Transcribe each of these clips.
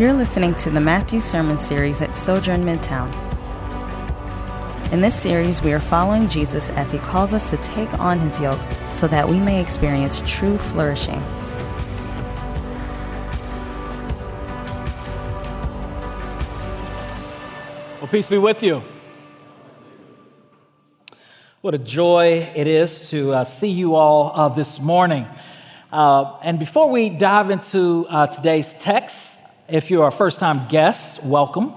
You're listening to the Matthew Sermon Series at Sojourn Midtown. In this series, we are following Jesus as he calls us to take on his yoke so that we may experience true flourishing. Well, peace be with you. What a joy it is to uh, see you all uh, this morning. Uh, and before we dive into uh, today's text, if you're a first time guest, welcome.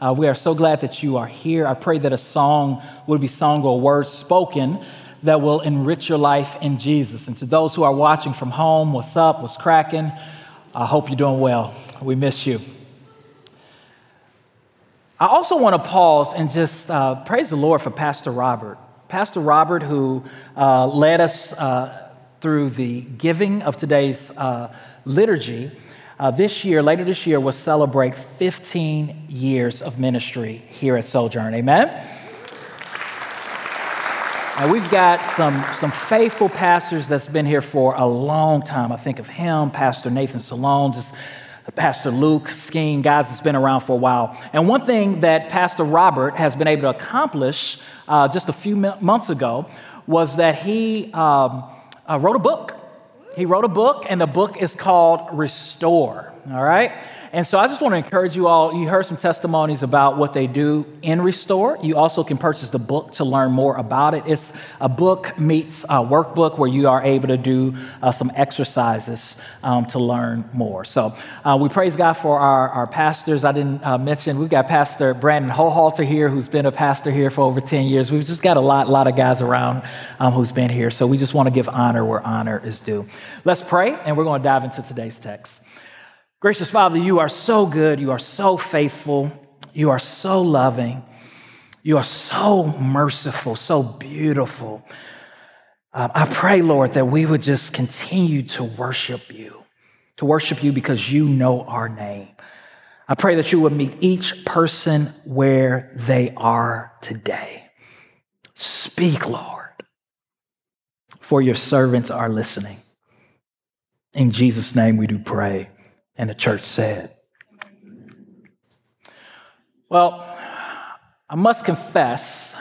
Uh, we are so glad that you are here. I pray that a song would be sung or words spoken that will enrich your life in Jesus. And to those who are watching from home, what's up? What's cracking? I hope you're doing well. We miss you. I also want to pause and just uh, praise the Lord for Pastor Robert. Pastor Robert, who uh, led us uh, through the giving of today's uh, liturgy, uh, this year, later this year, we'll celebrate 15 years of ministry here at Sojourn. Amen? And we've got some, some faithful pastors that's been here for a long time. I think of him, Pastor Nathan Salone, just Pastor Luke Skeen, guys that's been around for a while. And one thing that Pastor Robert has been able to accomplish uh, just a few months ago was that he um, uh, wrote a book. He wrote a book, and the book is called Restore. All right? And so I just want to encourage you all. You heard some testimonies about what they do in Restore. You also can purchase the book to learn more about it. It's a book meets a workbook where you are able to do uh, some exercises um, to learn more. So uh, we praise God for our, our pastors. I didn't uh, mention we've got Pastor Brandon Hohalter here, who's been a pastor here for over 10 years. We've just got a lot, lot of guys around um, who's been here. So we just want to give honor where honor is due. Let's pray, and we're going to dive into today's text. Gracious Father, you are so good. You are so faithful. You are so loving. You are so merciful, so beautiful. Um, I pray, Lord, that we would just continue to worship you, to worship you because you know our name. I pray that you would meet each person where they are today. Speak, Lord, for your servants are listening. In Jesus' name we do pray. And the church said, Well, I must confess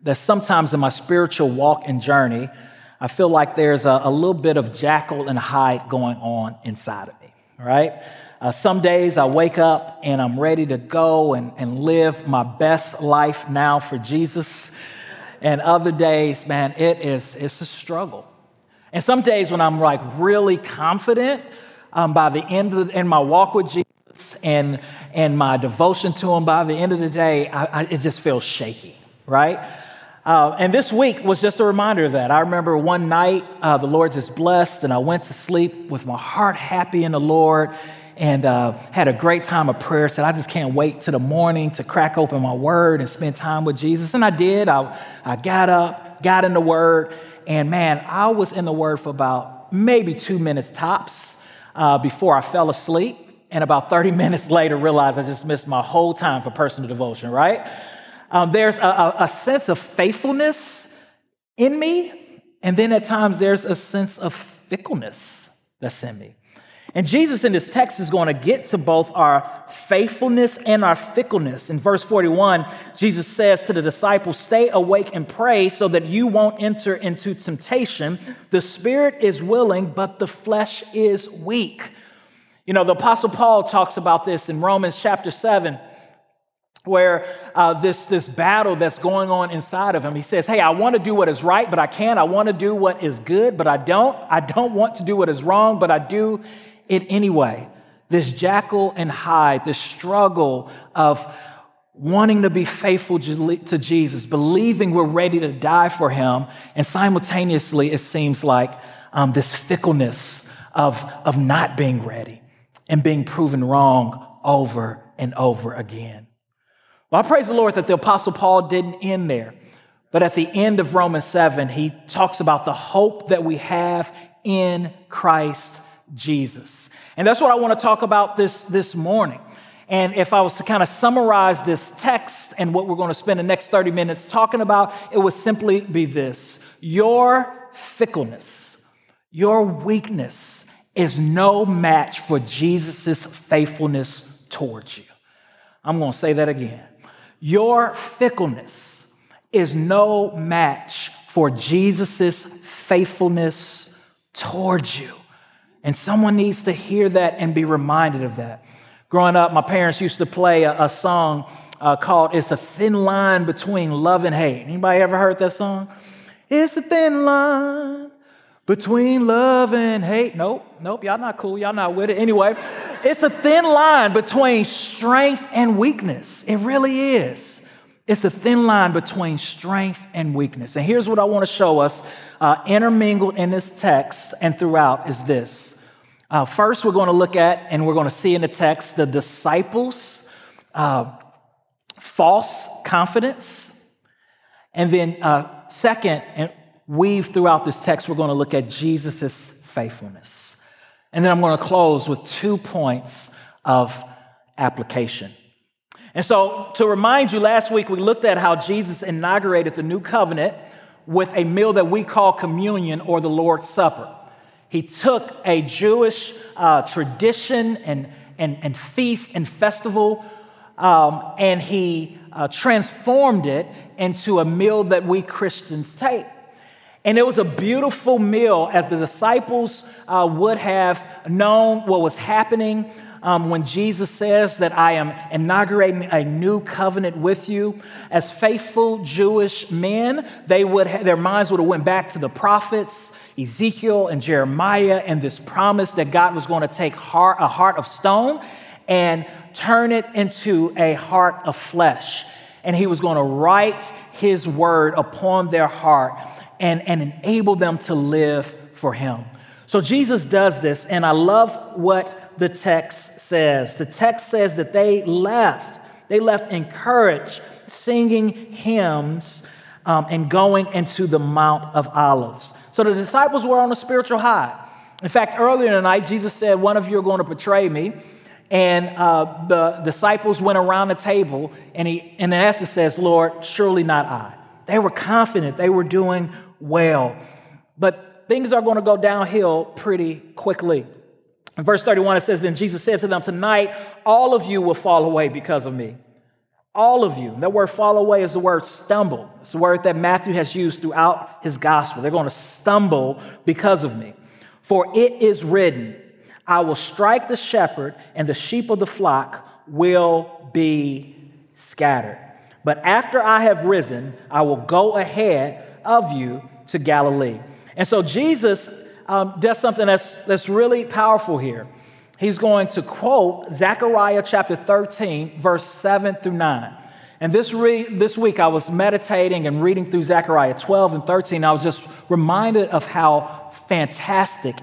that sometimes in my spiritual walk and journey, I feel like there's a, a little bit of Jekyll and Hyde going on inside of me, right? Uh, some days I wake up and I'm ready to go and, and live my best life now for Jesus. And other days, man, it is it's a struggle. And some days when I'm like really confident, um, by the end of the, in my walk with Jesus and, and my devotion to Him, by the end of the day, I, I, it just feels shaky, right? Uh, and this week was just a reminder of that. I remember one night uh, the Lord just blessed, and I went to sleep with my heart happy in the Lord and uh, had a great time of prayer. Said, I just can't wait till the morning to crack open my word and spend time with Jesus. And I did. I, I got up, got in the word, and man, I was in the word for about maybe two minutes tops uh, before I fell asleep. And about 30 minutes later, realized I just missed my whole time for personal devotion, right? Um, there's a, a sense of faithfulness in me. And then at times, there's a sense of fickleness that's in me. And Jesus in this text is going to get to both our faithfulness and our fickleness. In verse 41, Jesus says to the disciples, Stay awake and pray so that you won't enter into temptation. The spirit is willing, but the flesh is weak. You know, the Apostle Paul talks about this in Romans chapter 7 where uh, this, this battle that's going on inside of him he says hey i want to do what is right but i can't i want to do what is good but i don't i don't want to do what is wrong but i do it anyway. This Jekyll and Hyde, this struggle of wanting to be faithful to Jesus, believing we're ready to die for him, and simultaneously, it seems like um, this fickleness of, of not being ready and being proven wrong over and over again. Well, I praise the Lord that the Apostle Paul didn't end there. But at the end of Romans 7, he talks about the hope that we have in Christ Jesus. And that's what I want to talk about this, this morning. And if I was to kind of summarize this text and what we're going to spend the next 30 minutes talking about, it would simply be this Your fickleness, your weakness is no match for Jesus' faithfulness towards you. I'm going to say that again. Your fickleness is no match for Jesus' faithfulness towards you. And someone needs to hear that and be reminded of that. Growing up, my parents used to play a, a song uh, called "It's a Thin Line Between Love and Hate." Anybody ever heard that song? It's a thin line between love and hate. Nope, nope, y'all not cool. Y'all not with it. Anyway, it's a thin line between strength and weakness. It really is. It's a thin line between strength and weakness. And here's what I want to show us uh, intermingled in this text and throughout is this. Uh, first, we're going to look at, and we're going to see in the text, the disciples' uh, false confidence. And then, uh, second, and weave throughout this text, we're going to look at Jesus' faithfulness. And then I'm going to close with two points of application. And so, to remind you, last week we looked at how Jesus inaugurated the new covenant with a meal that we call communion or the Lord's Supper. He took a Jewish uh, tradition and, and, and feast and festival, um, and he uh, transformed it into a meal that we Christians take. And it was a beautiful meal as the disciples uh, would have known what was happening um, when Jesus says that I am inaugurating a new covenant with you. As faithful Jewish men, they would have, their minds would have went back to the prophets, Ezekiel and Jeremiah, and this promise that God was going to take heart, a heart of stone and turn it into a heart of flesh. And he was going to write his word upon their heart and, and enable them to live for Him. So Jesus does this, and I love what the text says. The text says that they left, they left encouraged, singing hymns um, and going into the Mount of Olives. So the disciples were on a spiritual high. In fact, earlier in the night, Jesus said, One of you are going to betray me. And uh, the disciples went around the table, and he, in essence, says, Lord, surely not I. They were confident, they were doing well. But things are going to go downhill pretty quickly. In verse 31, it says, Then Jesus said to them, Tonight, all of you will fall away because of me. All of you. That word fall away is the word stumble. It's the word that Matthew has used throughout his gospel. They're going to stumble because of me. For it is written, I will strike the shepherd, and the sheep of the flock will be scattered. But after I have risen, I will go ahead of you to Galilee. And so Jesus um, does something that's, that's really powerful here. He's going to quote Zechariah chapter 13, verse 7 through 9. And this, re- this week I was meditating and reading through Zechariah 12 and 13. I was just reminded of how fantastic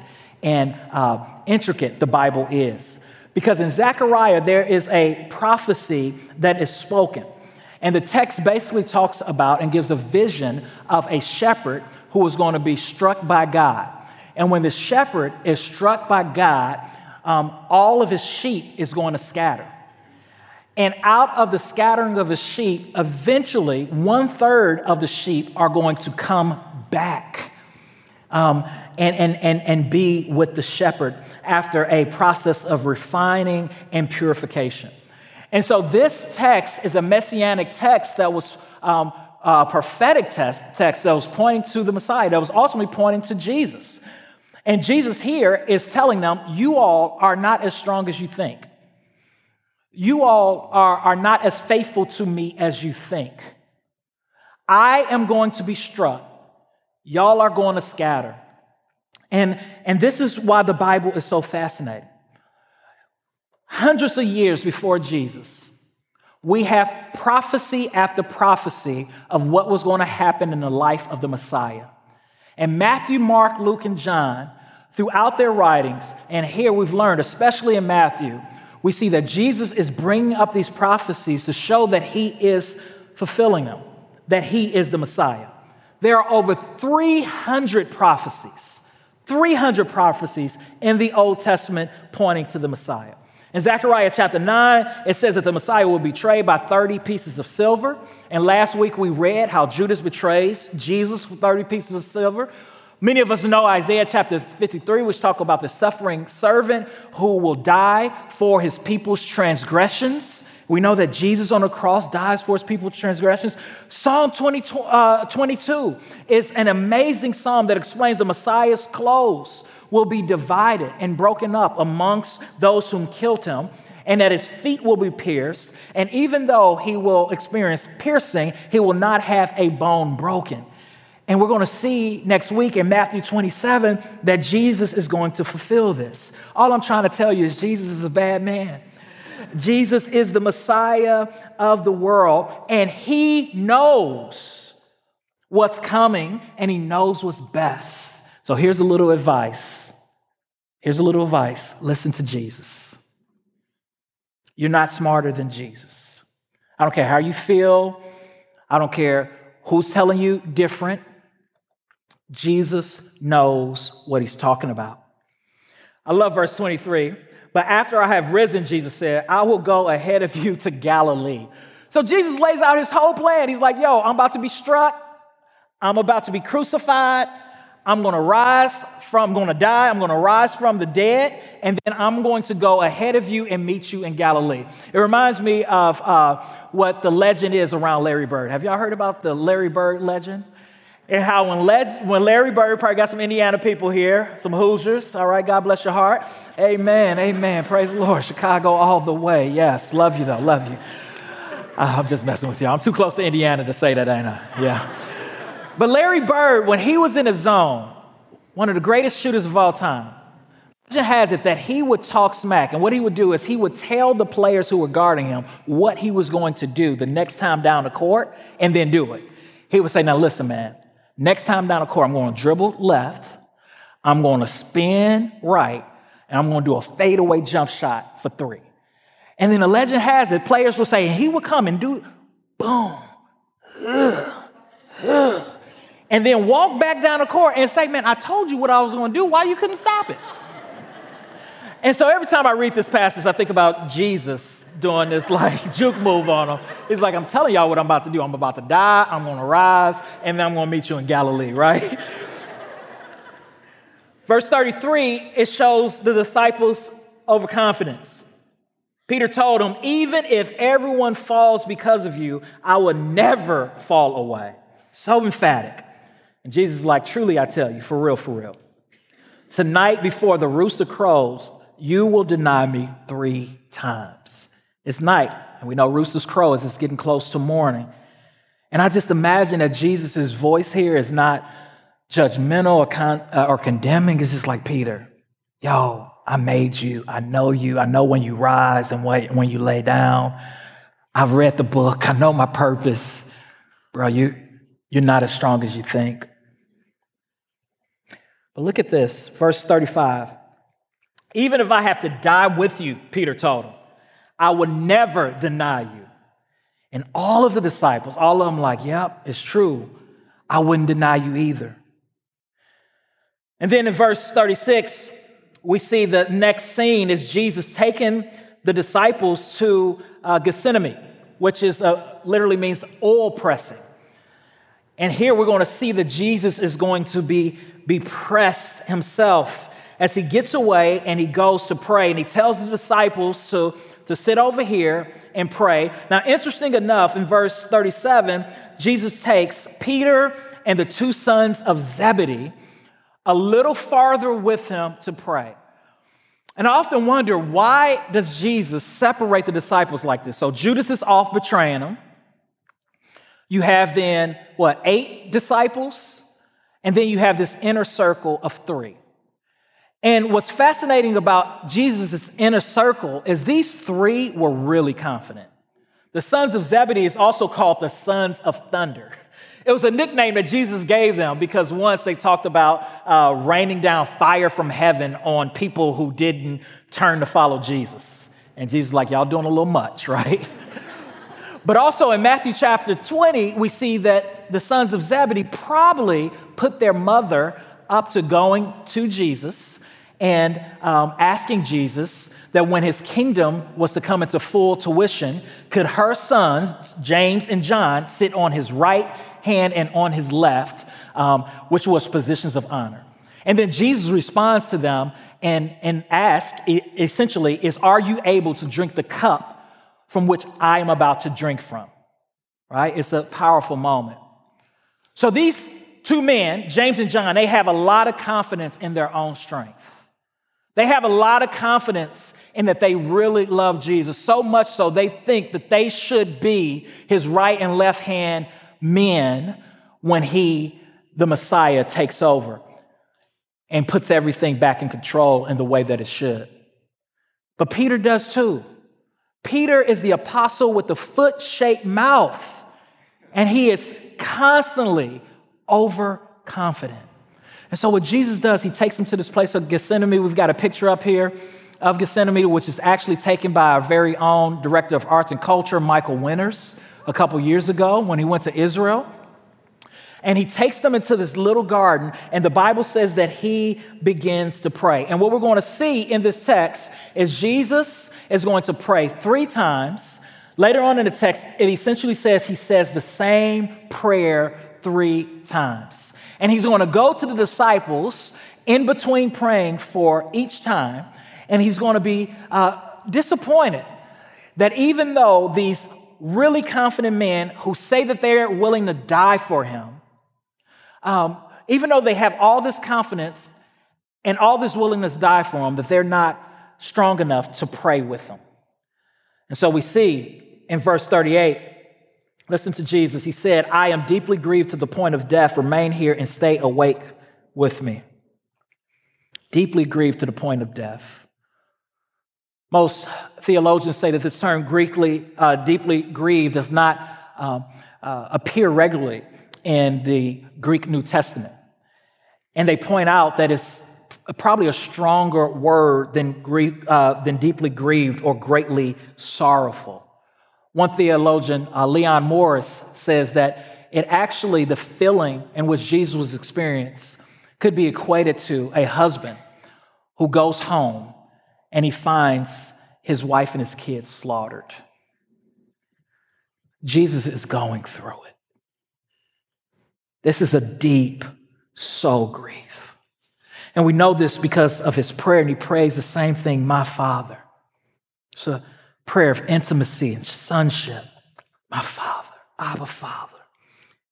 and uh, intricate the Bible is. Because in Zechariah, there is a prophecy that is spoken. And the text basically talks about and gives a vision of a shepherd who was going to be struck by God. And when the shepherd is struck by God, um, all of his sheep is going to scatter. And out of the scattering of the sheep, eventually one third of the sheep are going to come back um, and, and, and, and be with the shepherd after a process of refining and purification. And so this text is a messianic text that was um, a prophetic text, text that was pointing to the Messiah, that was ultimately pointing to Jesus. And Jesus here is telling them, You all are not as strong as you think. You all are, are not as faithful to me as you think. I am going to be struck. Y'all are going to scatter. And, and this is why the Bible is so fascinating hundreds of years before Jesus, we have prophecy after prophecy of what was going to happen in the life of the Messiah. And Matthew, Mark, Luke, and John, throughout their writings, and here we've learned, especially in Matthew, we see that Jesus is bringing up these prophecies to show that he is fulfilling them, that he is the Messiah. There are over 300 prophecies, 300 prophecies in the Old Testament pointing to the Messiah. In Zechariah chapter 9, it says that the Messiah will be betrayed by 30 pieces of silver. And last week we read how Judas betrays Jesus for 30 pieces of silver. Many of us know Isaiah chapter 53, which talk about the suffering servant who will die for his people's transgressions. We know that Jesus on the cross dies for his people's transgressions. Psalm 20, uh, 22 is an amazing psalm that explains the Messiah's clothes will be divided and broken up amongst those whom killed him, and that his feet will be pierced. And even though he will experience piercing, he will not have a bone broken. And we're going to see next week in Matthew 27 that Jesus is going to fulfill this. All I'm trying to tell you is Jesus is a bad man. Jesus is the Messiah of the world, and he knows what's coming and he knows what's best. So here's a little advice. Here's a little advice listen to Jesus. You're not smarter than Jesus. I don't care how you feel, I don't care who's telling you different. Jesus knows what he's talking about. I love verse 23. But after I have risen, Jesus said, I will go ahead of you to Galilee. So Jesus lays out his whole plan. He's like, yo, I'm about to be struck. I'm about to be crucified. I'm going to rise from, I'm going to die. I'm going to rise from the dead. And then I'm going to go ahead of you and meet you in Galilee. It reminds me of uh, what the legend is around Larry Bird. Have y'all heard about the Larry Bird legend? And how when, Led, when Larry Bird, probably got some Indiana people here, some Hoosiers, all right, God bless your heart. Amen, amen, praise the Lord. Chicago all the way, yes, love you though, love you. I'm just messing with y'all. I'm too close to Indiana to say that, ain't I? Yeah. But Larry Bird, when he was in his zone, one of the greatest shooters of all time, legend has it that he would talk smack. And what he would do is he would tell the players who were guarding him what he was going to do the next time down the court and then do it. He would say, Now listen, man, Next time down the court, I'm going to dribble left, I'm going to spin right, and I'm going to do a fadeaway jump shot for three. And then the legend has it, players will say, and he would come and do boom, and then walk back down the court and say, Man, I told you what I was going to do. Why you couldn't stop it? and so every time I read this passage, I think about Jesus doing this like juke move on him. He's like, I'm telling y'all what I'm about to do. I'm about to die, I'm gonna rise, and then I'm gonna meet you in Galilee, right? Verse 33, it shows the disciples' overconfidence. Peter told them, Even if everyone falls because of you, I will never fall away. So emphatic. And Jesus is like, Truly, I tell you, for real, for real. Tonight, before the rooster crows, you will deny me three times. It's night, and we know roosters crow as it's getting close to morning. And I just imagine that Jesus' voice here is not judgmental or, con- uh, or condemning. It's just like Peter, yo, I made you. I know you. I know when you rise and when you lay down. I've read the book. I know my purpose. Bro, you, you're not as strong as you think. But look at this, verse 35. Even if I have to die with you, Peter told him, I will never deny you. And all of the disciples, all of them, like, yep, it's true. I wouldn't deny you either. And then in verse 36, we see the next scene is Jesus taking the disciples to uh, Gethsemane, which is uh, literally means oil pressing. And here we're going to see that Jesus is going to be, be pressed himself as he gets away and he goes to pray. And he tells the disciples to to sit over here and pray. Now, interesting enough, in verse 37, Jesus takes Peter and the two sons of Zebedee a little farther with him to pray. And I often wonder why does Jesus separate the disciples like this? So Judas is off betraying him. You have then what, eight disciples? And then you have this inner circle of three. And what's fascinating about Jesus' inner circle is these three were really confident. The sons of Zebedee is also called the sons of thunder. It was a nickname that Jesus gave them because once they talked about uh, raining down fire from heaven on people who didn't turn to follow Jesus. And Jesus like, y'all doing a little much, right? But also in Matthew chapter 20, we see that the sons of Zebedee probably put their mother up to going to Jesus and um, asking Jesus that when his kingdom was to come into full tuition, could her sons, James and John, sit on his right hand and on his left, um, which was positions of honor. And then Jesus responds to them and, and asks essentially, is are you able to drink the cup from which I am about to drink from? Right? It's a powerful moment. So these two men, James and John, they have a lot of confidence in their own strength. They have a lot of confidence in that they really love Jesus, so much so they think that they should be his right and left hand men when he, the Messiah, takes over and puts everything back in control in the way that it should. But Peter does too. Peter is the apostle with the foot shaped mouth, and he is constantly overconfident. And so, what Jesus does, he takes him to this place of Gethsemane. We've got a picture up here of Gethsemane, which is actually taken by our very own director of arts and culture, Michael Winters, a couple years ago when he went to Israel. And he takes them into this little garden, and the Bible says that he begins to pray. And what we're going to see in this text is Jesus is going to pray three times. Later on in the text, it essentially says he says the same prayer three times. And he's going to go to the disciples in between praying for each time, and he's going to be uh, disappointed that even though these really confident men who say that they're willing to die for him, um, even though they have all this confidence and all this willingness to die for him, that they're not strong enough to pray with them. And so we see in verse 38, listen to Jesus. He said, I am deeply grieved to the point of death. Remain here and stay awake with me. Deeply grieved to the point of death. Most theologians say that this term, Greekly, uh, deeply grieved, does not um, uh, appear regularly in the Greek New Testament. And they point out that it's probably a stronger word than, Greek, uh, than deeply grieved or greatly sorrowful. One theologian, uh, Leon Morris, says that it actually, the feeling in which Jesus was experiencing, could be equated to a husband who goes home and he finds his wife and his kids slaughtered. Jesus is going through it. This is a deep soul grief. And we know this because of his prayer, and he prays the same thing, my Father. It's a prayer of intimacy and sonship. My Father, Abba Father.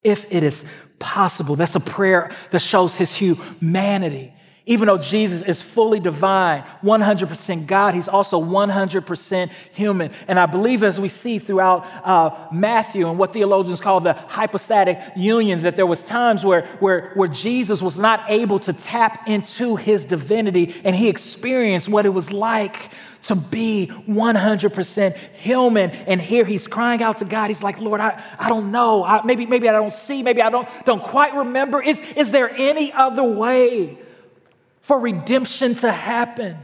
If it is possible, that's a prayer that shows his humanity. Even though Jesus is fully divine, 100% God, he's also 100% human. And I believe, as we see throughout uh, Matthew and what theologians call the hypostatic union, that there was times where, where, where Jesus was not able to tap into his divinity and he experienced what it was like to be 100% human. And here he's crying out to God. He's like, Lord, I, I don't know. I, maybe, maybe I don't see. Maybe I don't, don't quite remember. Is, is there any other way? For redemption to happen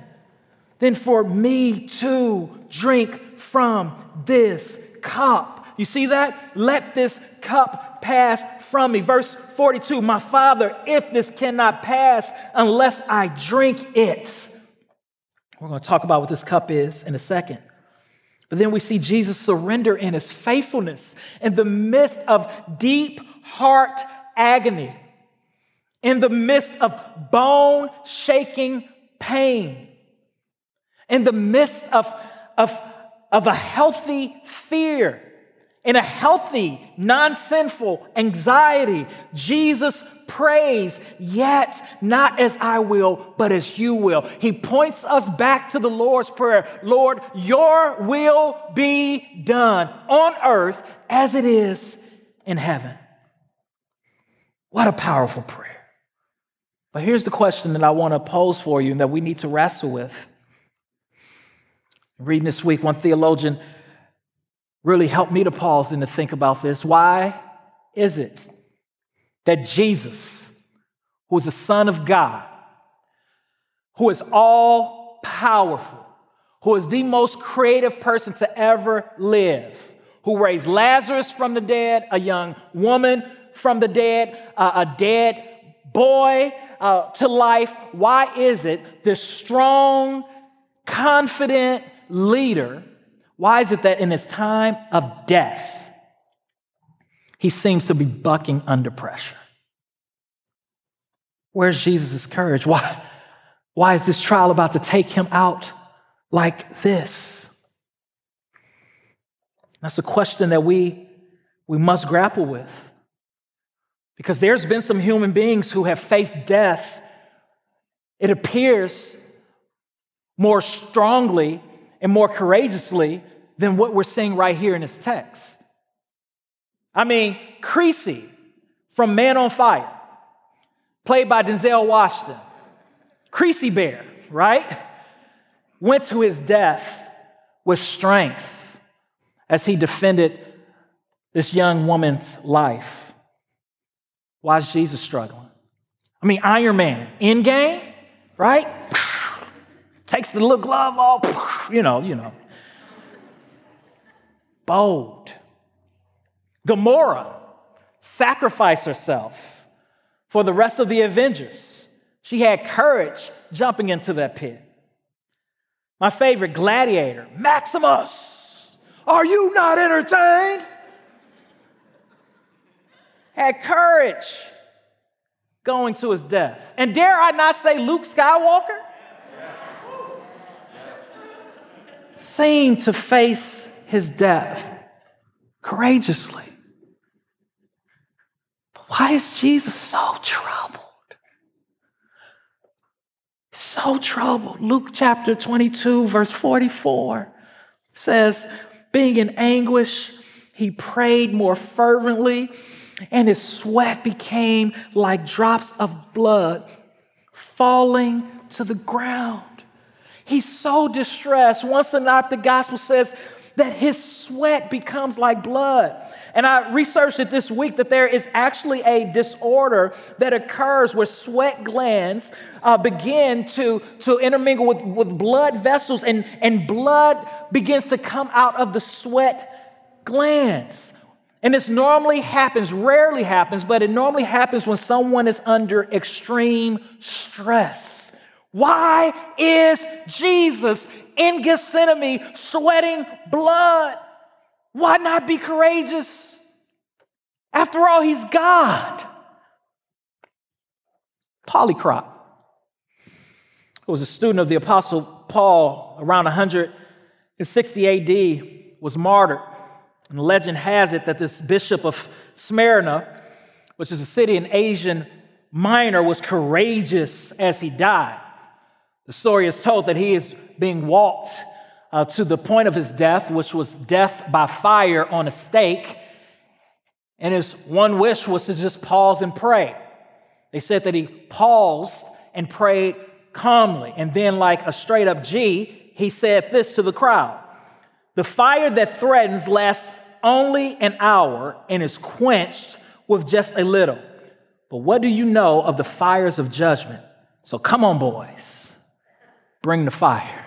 then for me to drink from this cup. You see that? Let this cup pass from me. Verse 42 My Father, if this cannot pass unless I drink it. We're going to talk about what this cup is in a second. But then we see Jesus surrender in his faithfulness in the midst of deep heart agony in the midst of bone shaking pain, in the midst of, of, of a healthy fear, in a healthy, non sinful anxiety, Jesus prays, Yet not as I will, but as you will. He points us back to the Lord's Prayer Lord, your will be done on earth as it is in heaven. What a powerful prayer. But here's the question that I want to pose for you and that we need to wrestle with. Reading this week, one theologian really helped me to pause and to think about this. Why is it that Jesus, who is the Son of God, who is all powerful, who is the most creative person to ever live, who raised Lazarus from the dead, a young woman from the dead, a dead boy uh, to life. Why is it this strong, confident leader? Why is it that in his time of death, he seems to be bucking under pressure. Where's Jesus' courage? Why, why is this trial about to take him out like this? That's a question that we, we must grapple with. Because there's been some human beings who have faced death, it appears, more strongly and more courageously than what we're seeing right here in this text. I mean, Creasy from Man on Fire, played by Denzel Washington, Creasy Bear, right? Went to his death with strength as he defended this young woman's life. Why is Jesus struggling? I mean, Iron Man, Endgame, right? Takes the little glove off, you know, you know. Bold. Gamora sacrificed herself for the rest of the Avengers. She had courage jumping into that pit. My favorite gladiator, Maximus. Are you not entertained? Had courage going to his death. And dare I not say Luke Skywalker? Seemed to face his death courageously. But why is Jesus so troubled? So troubled. Luke chapter 22, verse 44 says, Being in anguish, he prayed more fervently, and his sweat became like drops of blood falling to the ground. He's so distressed. Once One the gospel says that his sweat becomes like blood. And I researched it this week that there is actually a disorder that occurs where sweat glands uh, begin to, to intermingle with, with blood vessels, and, and blood begins to come out of the sweat glands. And this normally happens, rarely happens, but it normally happens when someone is under extreme stress. Why is Jesus in Gethsemane sweating blood? Why not be courageous? After all, he's God. Polycarp, who was a student of the Apostle Paul around 160 AD, was martyred. And legend has it that this bishop of Smyrna, which is a city in Asia Minor, was courageous as he died. The story is told that he is being walked uh, to the point of his death, which was death by fire on a stake. And his one wish was to just pause and pray. They said that he paused and prayed calmly. And then, like a straight up G, he said this to the crowd The fire that threatens lasts only an hour and is quenched with just a little. But what do you know of the fires of judgment? So come on, boys bring the fire.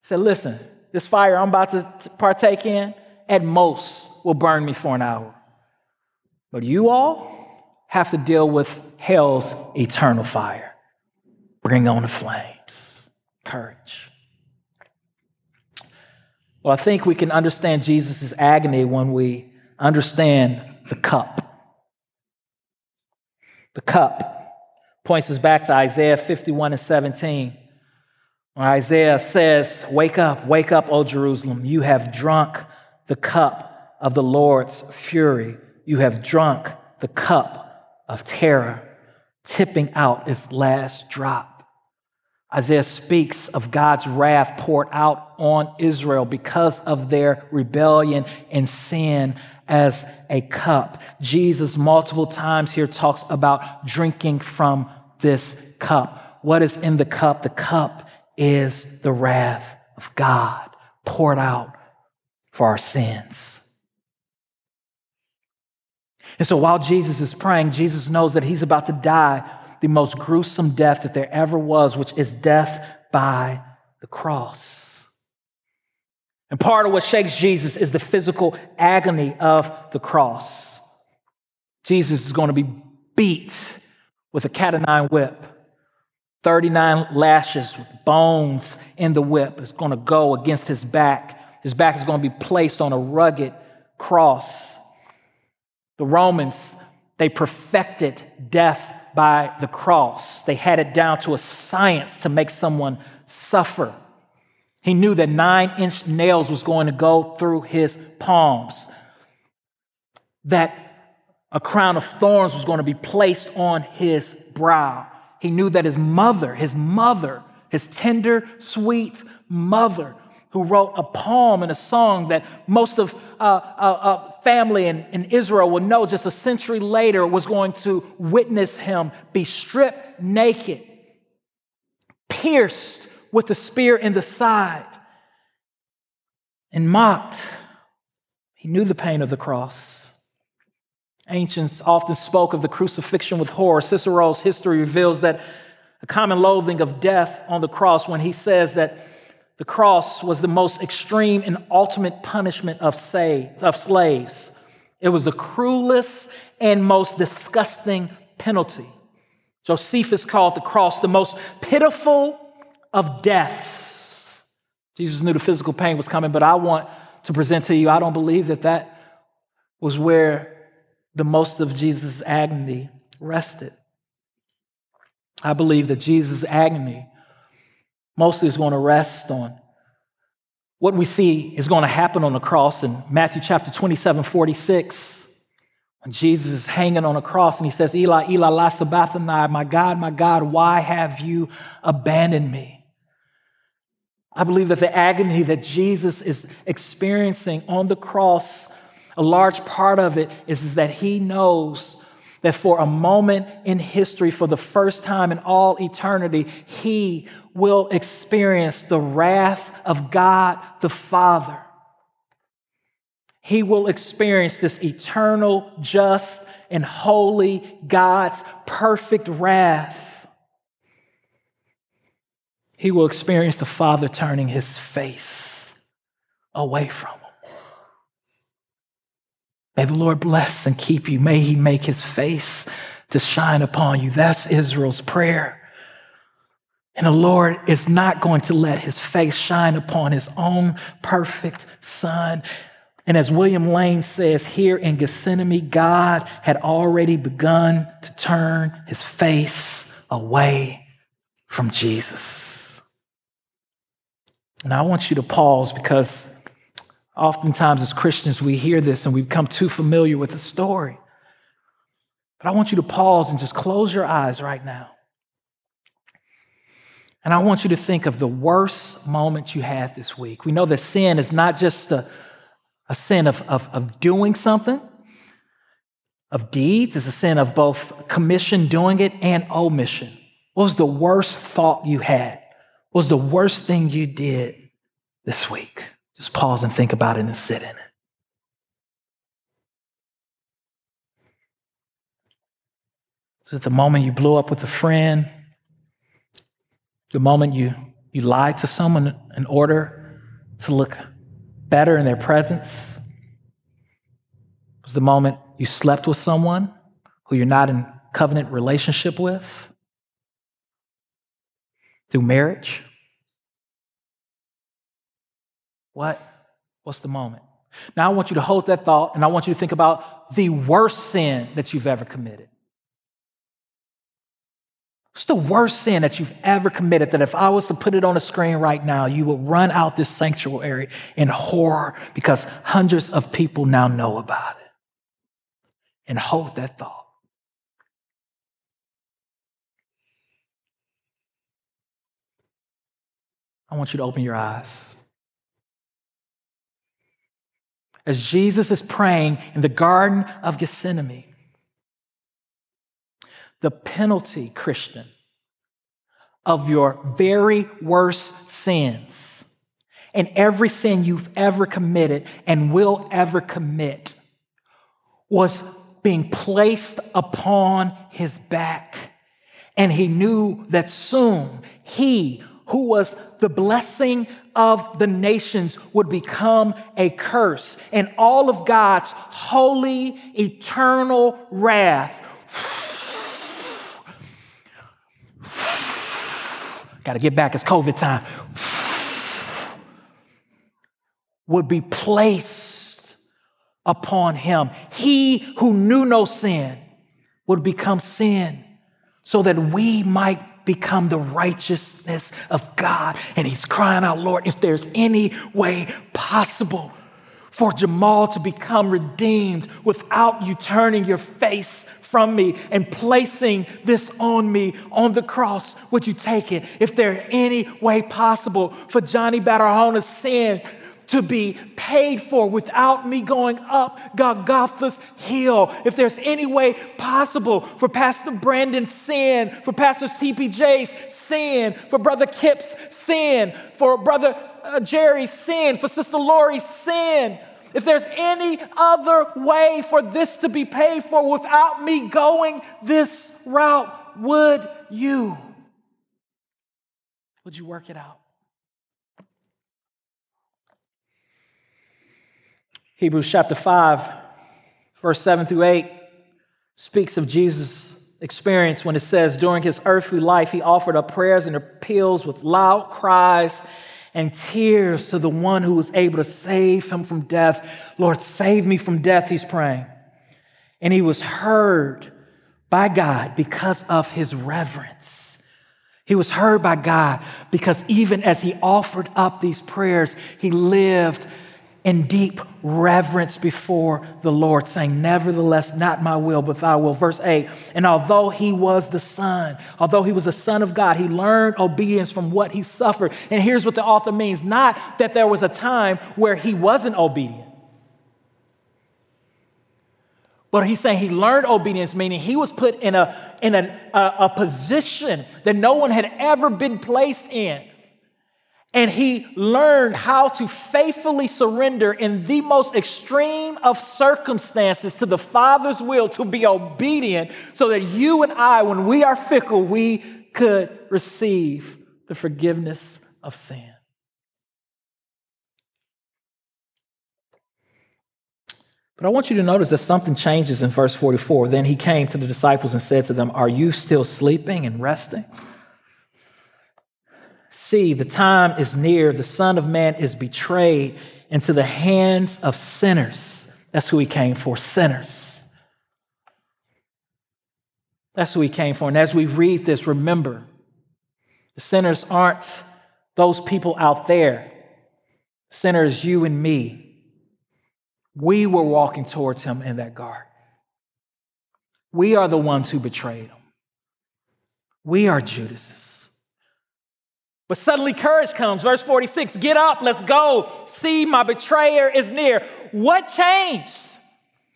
He said, Listen, this fire I'm about to partake in, at most, will burn me for an hour. But you all have to deal with hell's eternal fire. Bring on the flames. Courage. Well, I think we can understand Jesus' agony when we understand the cup. The cup points us back to Isaiah 51 and 17. Where Isaiah says, Wake up, wake up, O Jerusalem. You have drunk the cup of the Lord's fury. You have drunk the cup of terror, tipping out its last drop. Isaiah speaks of God's wrath poured out on Israel because of their rebellion and sin as a cup. Jesus, multiple times here, talks about drinking from this cup. What is in the cup? The cup is the wrath of God poured out for our sins. And so while Jesus is praying, Jesus knows that he's about to die the most gruesome death that there ever was, which is death by the cross. And part of what shakes Jesus is the physical agony of the cross. Jesus is going to be beat with a cat o' nine whip. 39 lashes with bones in the whip is going to go against his back. His back is going to be placed on a rugged cross. The Romans, they perfected death by the cross. They had it down to a science to make someone suffer. He knew that nine inch nails was going to go through his palms, that a crown of thorns was going to be placed on his brow. He knew that his mother, his mother, his tender, sweet mother, who wrote a poem and a song that most of uh, uh, uh, family in, in Israel will know just a century later was going to witness him be stripped naked, pierced with a spear in the side, and mocked. He knew the pain of the cross. Ancients often spoke of the crucifixion with horror. Cicero's history reveals that a common loathing of death on the cross when he says that the cross was the most extreme and ultimate punishment of, saves of slaves. It was the cruelest and most disgusting penalty. Josephus called the cross the most pitiful of deaths. Jesus knew the physical pain was coming, but I want to present to you, I don't believe that that was where the most of Jesus' agony rested. I believe that Jesus' agony mostly is going to rest on what we see is going to happen on the cross in Matthew chapter 27 46. When Jesus is hanging on a cross and he says, Eli, Eli, la sabachthani, my God, my God, why have you abandoned me? I believe that the agony that Jesus is experiencing on the cross, a large part of it is, is that he knows that for a moment in history, for the first time in all eternity, he will experience the wrath of God the Father. He will experience this eternal, just, and holy God's perfect wrath. He will experience the Father turning his face away from him. May the Lord bless and keep you. May he make his face to shine upon you. That's Israel's prayer. And the Lord is not going to let his face shine upon his own perfect son. And as William Lane says here in Gethsemane, God had already begun to turn his face away from Jesus. And I want you to pause because Oftentimes, as Christians, we hear this and we become too familiar with the story. But I want you to pause and just close your eyes right now. And I want you to think of the worst moment you had this week. We know that sin is not just a, a sin of, of, of doing something, of deeds, it's a sin of both commission, doing it, and omission. What was the worst thought you had? What was the worst thing you did this week? Just pause and think about it and sit in it. Is it the moment you blew up with a friend? The moment you, you lied to someone in order to look better in their presence? Was the moment you slept with someone who you're not in covenant relationship with? Through marriage? What? What's the moment? Now I want you to hold that thought and I want you to think about the worst sin that you've ever committed. What's the worst sin that you've ever committed that if I was to put it on a screen right now, you would run out this sanctuary in horror because hundreds of people now know about it? And hold that thought. I want you to open your eyes as Jesus is praying in the Garden of Gethsemane. The penalty, Christian, of your very worst sins and every sin you've ever committed and will ever commit was being placed upon his back. And he knew that soon he, who was the blessing of the nations would become a curse, and all of God's holy, eternal wrath. Got to get back, it's COVID time. Would be placed upon him. He who knew no sin would become sin so that we might become the righteousness of God. And he's crying out, Lord, if there's any way possible for Jamal to become redeemed without you turning your face from me and placing this on me on the cross, would you take it? If there any way possible for Johnny Batarahona's sin to be paid for without me going up Golgotha's hill. If there's any way possible for Pastor Brandon's sin, for Pastor TPJ's sin, for Brother Kip's sin, for Brother uh, Jerry's sin, for Sister Lori's sin, if there's any other way for this to be paid for without me going this route, would you? Would you work it out? Hebrews chapter 5, verse 7 through 8 speaks of Jesus' experience when it says, During his earthly life, he offered up prayers and appeals with loud cries and tears to the one who was able to save him from death. Lord, save me from death, he's praying. And he was heard by God because of his reverence. He was heard by God because even as he offered up these prayers, he lived in deep reverence before the Lord, saying, Nevertheless, not my will, but thy will. Verse 8, and although he was the Son, although he was the Son of God, he learned obedience from what he suffered. And here's what the author means not that there was a time where he wasn't obedient. But he's saying he learned obedience, meaning he was put in a, in a, a, a position that no one had ever been placed in and he learned how to faithfully surrender in the most extreme of circumstances to the Father's will to be obedient so that you and I, when we are fickle, we could receive the forgiveness of sin. But I want you to notice that something changes in verse 44. Then he came to the disciples and said to them, Are you still sleeping and resting? See, the time is near. The Son of Man is betrayed into the hands of sinners. That's who he came for, sinners. That's who he came for. And as we read this, remember, the sinners aren't those people out there. Sinners, you and me. We were walking towards him in that garden. We are the ones who betrayed him. We are Judas's. But suddenly courage comes. Verse 46 Get up, let's go. See, my betrayer is near. What changed?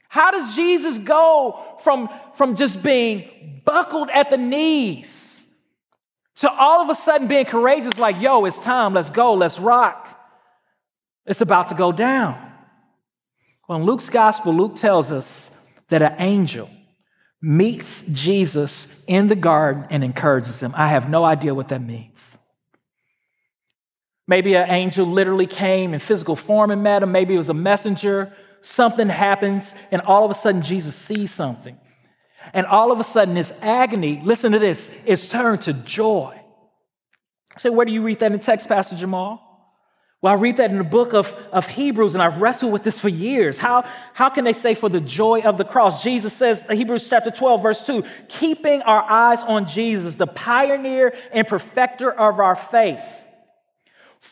How does Jesus go from, from just being buckled at the knees to all of a sudden being courageous, like, yo, it's time, let's go, let's rock? It's about to go down. Well, in Luke's gospel, Luke tells us that an angel meets Jesus in the garden and encourages him. I have no idea what that means. Maybe an angel literally came in physical form and met him. Maybe it was a messenger. Something happens, and all of a sudden, Jesus sees something. And all of a sudden, this agony, listen to this, is turned to joy. Say, where do you read that in text, Pastor Jamal? Well, I read that in the book of, of Hebrews, and I've wrestled with this for years. How, how can they say for the joy of the cross? Jesus says, Hebrews chapter 12, verse 2, keeping our eyes on Jesus, the pioneer and perfecter of our faith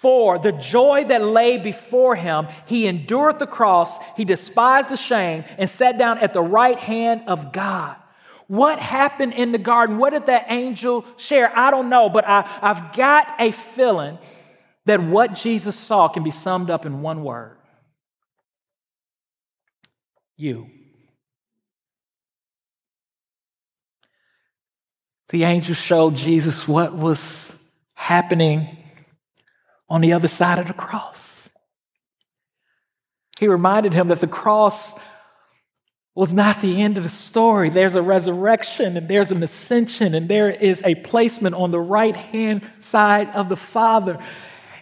for the joy that lay before him, he endured the cross, he despised the shame, and sat down at the right hand of God. What happened in the garden? What did that angel share? I don't know, but I, have got a feeling that what Jesus saw can be summed up in one word you. The angel showed Jesus what was happening on the other side of the cross. He reminded him that the cross was not the end of the story. There's a resurrection and there's an ascension and there is a placement on the right hand side of the Father.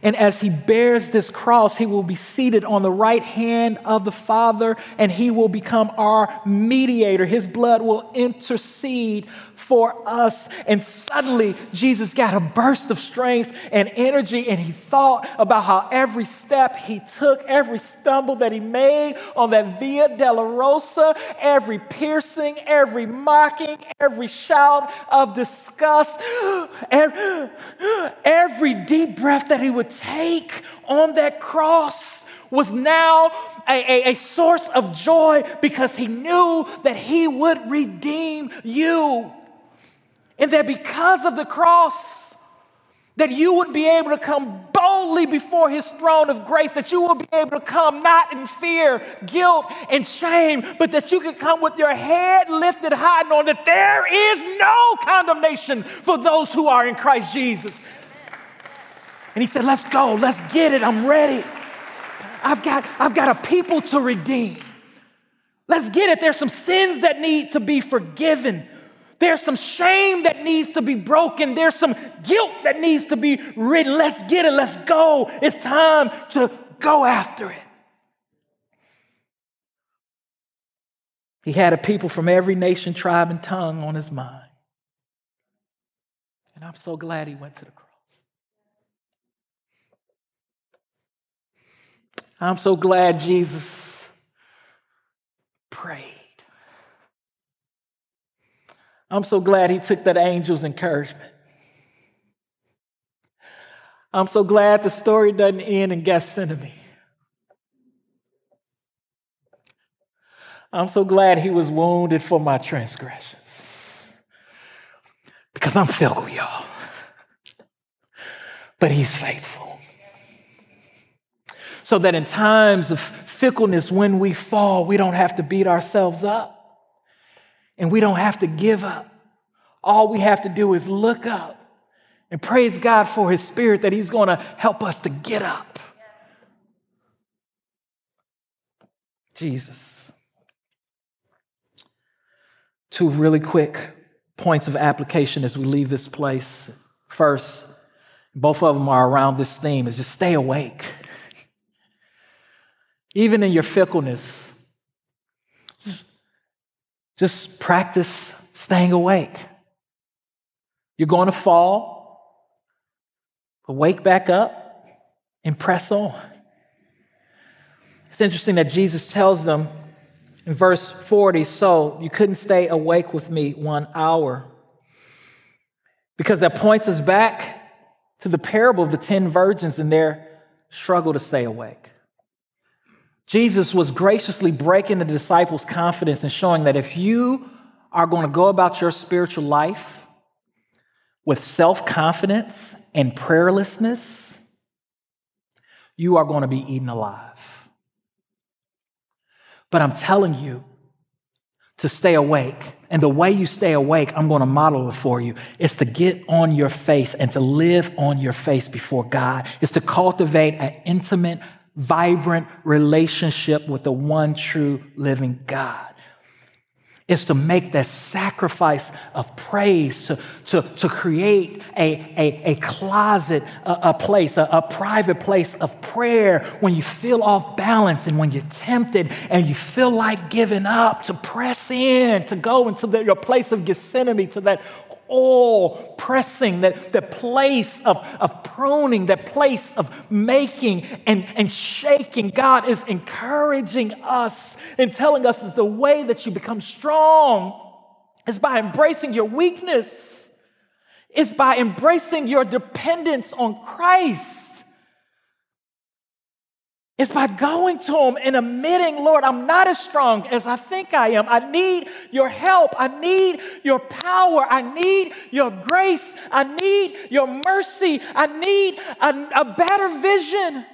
And as he bears this cross, he will be seated on the right hand of the Father and he will become our mediator. His blood will intercede for us. And suddenly, Jesus got a burst of strength and energy, and he thought about how every step he took, every stumble that he made on that Via Dolorosa, every piercing, every mocking, every shout of disgust, every, every deep breath that he would take on that cross was now a, a, a, source of joy because he knew that he would redeem you. And that because of the cross, that you would be able to come boldly before his throne of grace, that you will be able to come not in fear, guilt, and shame, but that you can come with your head lifted high, knowing that there is no condemnation for those who are in Christ Jesus. And he said, Let's go, let's get it, I'm ready. I've got, I've got a people to redeem. Let's get it. There's some sins that need to be forgiven. There's some shame that needs to be broken. There's some guilt that needs to be ridden. Let's get it. Let's go. It's time to go after it. He had a people from every nation, tribe, and tongue on his mind. And I'm so glad he went to the cross. I'm so glad Jesus prayed. I'm so glad he took that angel's encouragement. I'm so glad the story doesn't end in Gethsemane. I'm so glad he was wounded for my transgressions. Because I'm fickle, y'all. But he's faithful so that in times of fickleness, when we fall, we don't have to beat ourselves up and we don't have to give up. All we have to do is look up and praise God for His Spirit that He's going to help us to get up. Jesus. Two really quick points of application as we leave this place. First, both of them are around this theme is just stay awake even in your fickleness. Just, practice staying awake. You're going to fall, but wake back up and press on. It's interesting that Jesus tells them in verse 40 so you couldn't stay awake with me one hour. Because that points us back to the parable of the 10 virgins and their struggle to stay awake. Jesus was graciously breaking the disciples' confidence and showing that if you are going to go about your spiritual life with self confidence and prayerlessness, you are going to be eaten alive. But I'm telling you to stay awake. And the way you stay awake, I'm going to model it for you, is to get on your face and to live on your face before God, is to cultivate an intimate vibrant relationship with the one true living God. Is to make that sacrifice of praise, to, to, to create a, a, a closet, a, a place, a, a private place of prayer when you feel off balance and when you're tempted and you feel like giving up, to press in, to go into the, your place of Gethsemane, to that all pressing, that, that place of, of pruning, that place of making and, and shaking. God is encouraging us and telling us that the way that you become strong is by embracing your weakness, is by embracing your dependence on Christ. It's by going to Him and admitting, Lord, I'm not as strong as I think I am. I need your help. I need your power. I need your grace. I need your mercy. I need a, a better vision.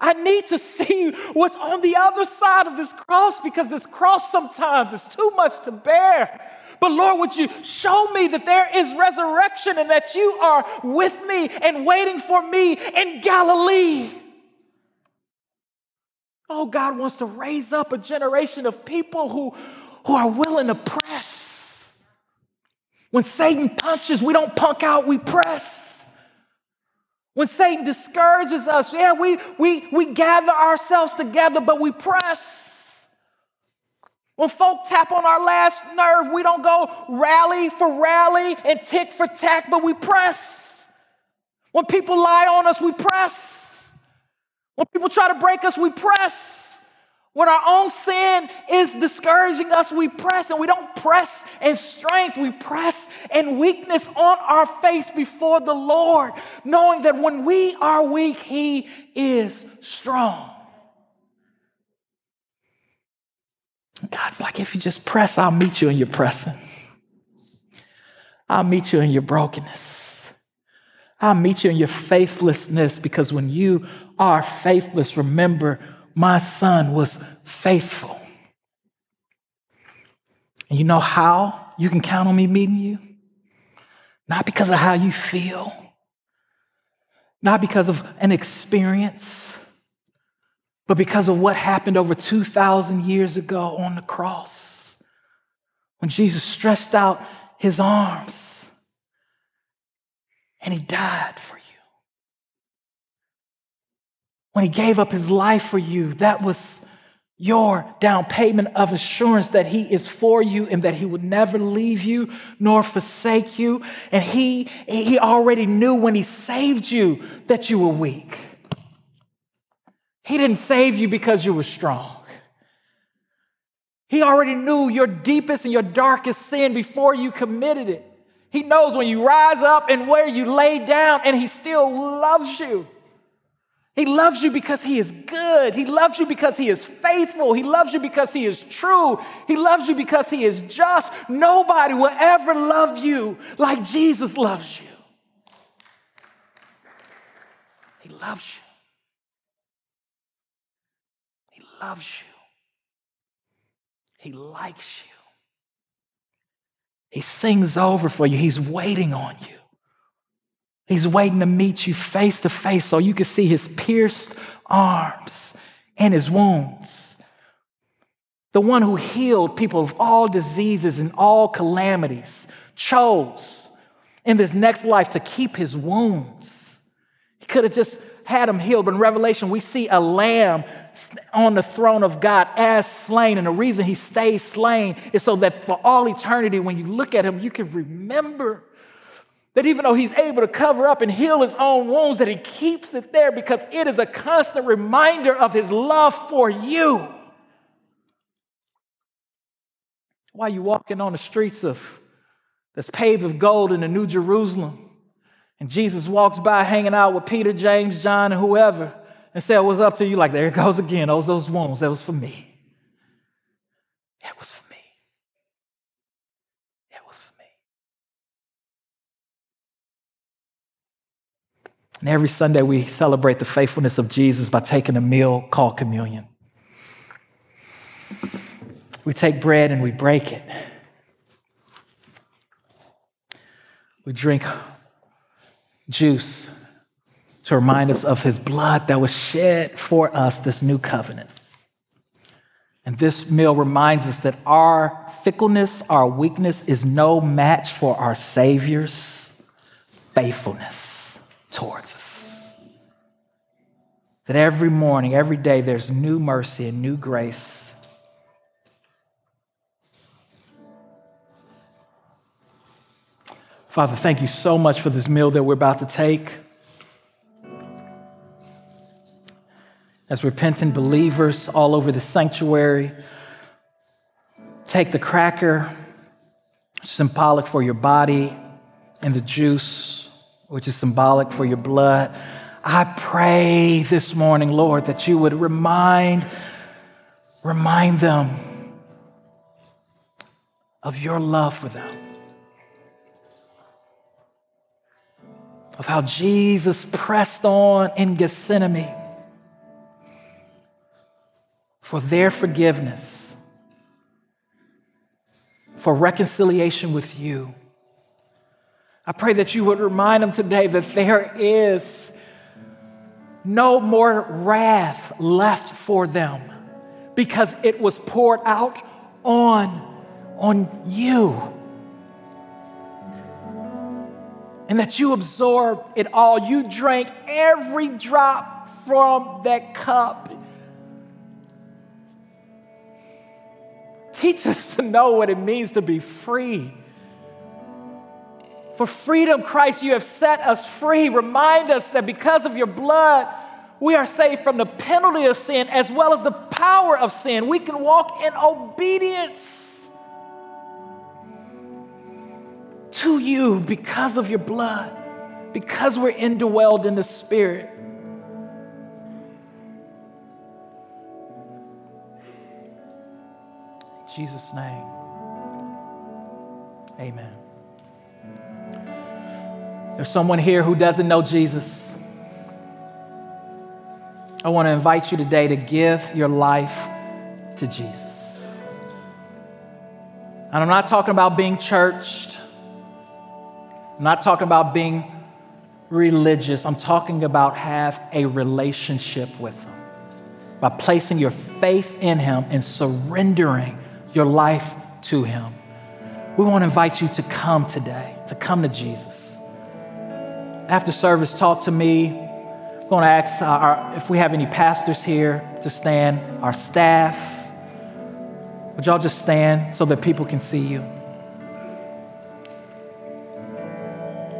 I need to see what's on the other side of this cross because this cross sometimes is too much to bear. But Lord, would you show me that there is resurrection and that you are with me and waiting for me in Galilee? Oh, God wants to raise up a generation of people who, who are willing to press. When Satan punches, we don't punk out, we press. When Satan discourages us, yeah, we, we, we gather ourselves together, but we press. When folk tap on our last nerve, we don't go rally for rally and tick for tack, but we press. When people lie on us, we press. When people try to break us, we press. When our own sin is discouraging us, we press, and we don't press in strength, we press in weakness on our face before the Lord, knowing that when we are weak, He is strong. God's like, if you just press, I'll meet you in your pressing. I'll meet you in your brokenness. I'll meet you in your faithlessness because when you are faithless, remember my son was faithful. And you know how you can count on me meeting you? Not because of how you feel, not because of an experience, but because of what happened over 2,000 years ago on the cross when Jesus stretched out his arms and he died for you. When he gave up his life for you, that was your down payment of assurance that he is for you and that he would never leave you nor forsake you. And he, he already knew when he saved you that you were weak. He didn't save you because you were strong. He already knew your deepest and your darkest sin before you committed it. He knows when you rise up and where you lay down, and He still loves you. He loves you because He is good. He loves you because He is faithful. He loves you because He is true. He loves you because He is just. Nobody will ever love you like Jesus loves you. He loves you. He loves you. He likes you. He sings over for you. He's waiting on you. He's waiting to meet you face to face so you can see his pierced arms and his wounds. The one who healed people of all diseases and all calamities chose in this next life to keep his wounds. He could have just had him healed, but in Revelation, we see a lamb on the throne of God as slain. And the reason he stays slain is so that for all eternity, when you look at him, you can remember that even though he's able to cover up and heal his own wounds, that he keeps it there because it is a constant reminder of his love for you. Why are you walking on the streets of that's paved with gold in the New Jerusalem, and Jesus walks by hanging out with Peter, James, John, and whoever, and said, What's up to you? Like, there it goes again. Those those wounds. That was for me. That was for me. That was for me. And every Sunday we celebrate the faithfulness of Jesus by taking a meal called communion. We take bread and we break it. We drink juice to remind us of his blood that was shed for us, this new covenant. And this meal reminds us that our fickleness, our weakness is no match for our Savior's faithfulness towards us. That every morning, every day, there's new mercy and new grace. Father, thank you so much for this meal that we're about to take. As repentant believers all over the sanctuary, take the cracker, symbolic for your body, and the juice which is symbolic for your blood. I pray this morning, Lord, that you would remind, remind them of your love for them. Of how Jesus pressed on in Gethsemane for their forgiveness, for reconciliation with you. I pray that you would remind them today that there is no more wrath left for them because it was poured out on, on you. And that you absorbed it all. You drank every drop from that cup. teach us to know what it means to be free. For freedom, Christ, you have set us free. Remind us that because of your blood, we are saved from the penalty of sin as well as the power of sin. We can walk in obedience to you because of your blood, because we're indwelled in the Spirit. In Jesus' name, amen. There's someone here who doesn't know Jesus. I want to invite you today to give your life to Jesus. And I'm not talking about being churched, I'm not talking about being religious. I'm talking about have a relationship with Him by placing your faith in Him and surrendering your life to Him. We want to invite you to come today, to come to Jesus. After service, talk to me I'm going to ask uh, our, if we have any pastors here to stand, our staff. Would y'all just stand so that people can see you?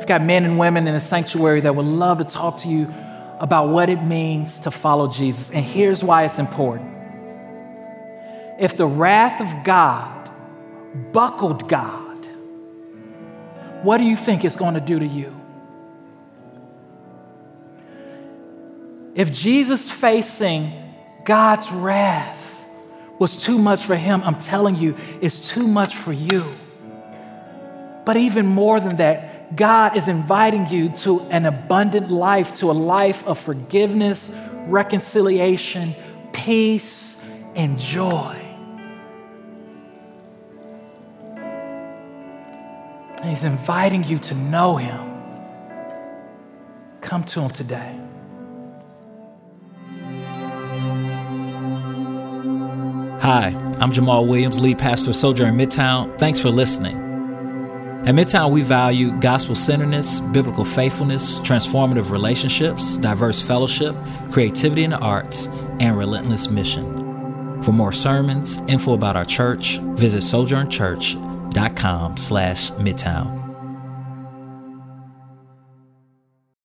We've got men and women in the sanctuary that would love to talk to you about what it means to follow Jesus. And here's why it's important. If the wrath of God buckled God, what do you think it's going to do to you? If Jesus facing God's wrath was too much for him, I'm telling you, it's too much for you. But even more than that, God is inviting you to an abundant life, to a life of forgiveness, reconciliation, peace, and joy. And He's inviting you to know Him. Come to Him today. Hi, I'm Jamal Williams, lead pastor of Sojourn Midtown. Thanks for listening. At Midtown, we value gospel centeredness, biblical faithfulness, transformative relationships, diverse fellowship, creativity in the arts, and relentless mission. For more sermons, info about our church, visit sojournchurch.com slash midtown.